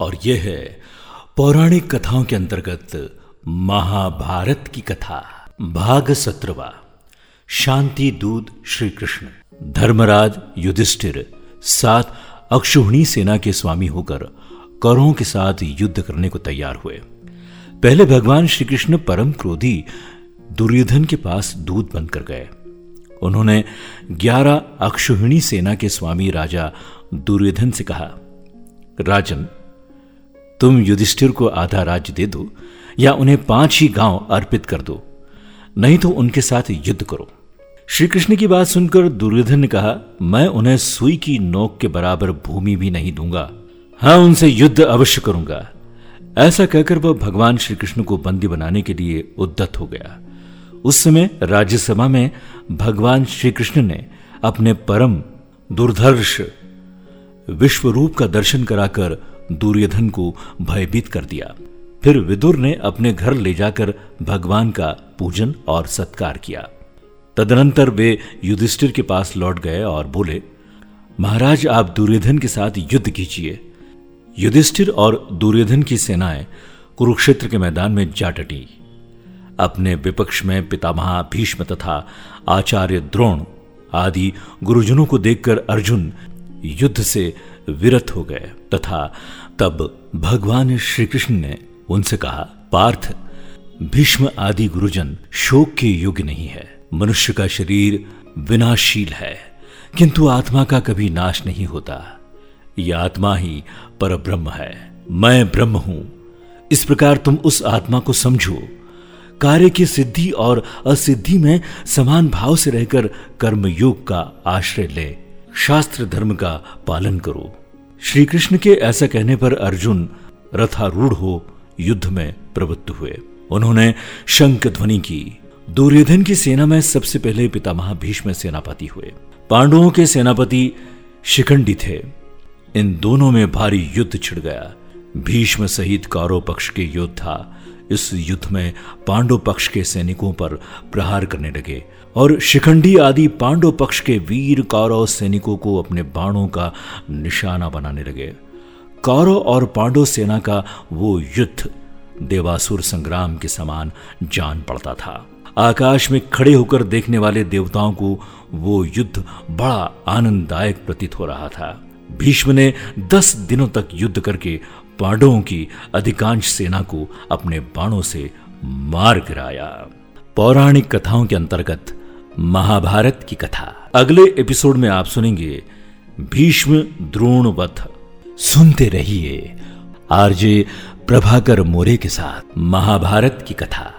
और यह है पौराणिक कथाओं के अंतर्गत महाभारत की कथा, भाग सत्रवा, शांति दूत श्री कृष्ण धर्मराज युधिष्ठिर, सात अक्षुहणी सेना के स्वामी होकर कौरवों के साथ युद्ध करने को तैयार हुए। पहले भगवान श्री कृष्ण परम क्रोधी दुर्योधन के पास दूध बंद कर गए। उन्होंने ग्यारह अक्षुहिणी सेना के स्वामी राजा दुर्योधन से कहा, राजन तुम युधिष्ठिर को आधा राज्य दे दो, या उन्हें पाँच ही गाँव अर्पित कर दो। नहीं तो उनके साथ युद्ध करो। श्री कृष्ण की बात सुनकर दुर्योधन ने कहा, मैं उन्हें सुई की नोक के बराबर भूमि भी नहीं दूँगा। हाँ उनसे युद्ध अवश्य करूँगा। ऐसा कहकर वह भगवान श्री कृष्ण को बंदी बनाने के लिए उद्दत हो गया। उस समय राज्यसभा में भगवान श्री कृष्ण ने अपने परम दुर्धर्ष विश्वरूप का दर्शन कराकर दुर्योधन को भयभीत कर दिया। फिर विदुर ने अपने घर ले जाकर भगवान का पूजन और सत्कार किया। तदनंतर वे युधिष्ठिर के पास लौट गए और बोले, महाराज, आप दुर्योधन के साथ युद्ध कीजिए। युधिष्ठिर और दुर्योधन की सेनाएँ कुरुक्षेत्र के मैदान में जा डटी। अपने विपक्ष में पितामह भीष्म तथा आचार्य द्रोण आदि गुरुजनों को देखकर अर्जुन युद्ध से विरत हो गए तथा तब भगवान श्री कृष्ण ने उनसे कहा, पार्थ, भीष्म आदि गुरुजन शोक के युग नहीं है। मनुष्य का शरीर विनाशील है, किंतु आत्मा का कभी नाश नहीं होता। यह आत्मा ही पर ब्रह्म है। मैं ब्रह्म हूँ। इस प्रकार तुम उस आत्मा को समझो। कार्य की सिद्धि और असिद्धि में समान भाव से रहकर कर्मयोग का आश्रय ले। शास्त्र धर्म का पालन करो। श्री कृष्ण के ऐसा कहने पर अर्जुन रथारूढ़ हो युद्ध में प्रवृत्त हुए। उन्होंने शंख ध्वनि की। दुर्योधन की सेना में सबसे पहले पितामह भीष्म सेनापति हुए। पांडवों के सेनापति शिखंडी थे। इन दोनों में भारी युद्ध छिड़ गया। भीष्म सहित कौरव पक्ष के योद्धा इस युद्ध में पांडव पक्ष के सैनिकों पर प्रहार करने लगे और शिखंडी आदि पांडव पक्ष के वीर कौरव सैनिकों को अपने बाणों का निशाना बनाने लगे। कौरव और पांडव सेना का वो युद्ध देवासुर संग्राम के समान जान पड़ता था। आकाश में खड़े होकर देखने वाले देवताओं को वो युद्ध बड़ा आनंददायक प्रतीत हो रहा था। भीष्म ने दस दिनों तक युद्ध करके पांडवों की अधिकांश सेना को अपने बाणों से मार गिराया। पौराणिक कथाओं के अंतर्गत महाभारत की कथा। अगले एपिसोड में आप सुनेंगे भीष्म द्रोण वध सुनते रहिए आरजे प्रभाकर मोरे के साथ महाभारत की कथा।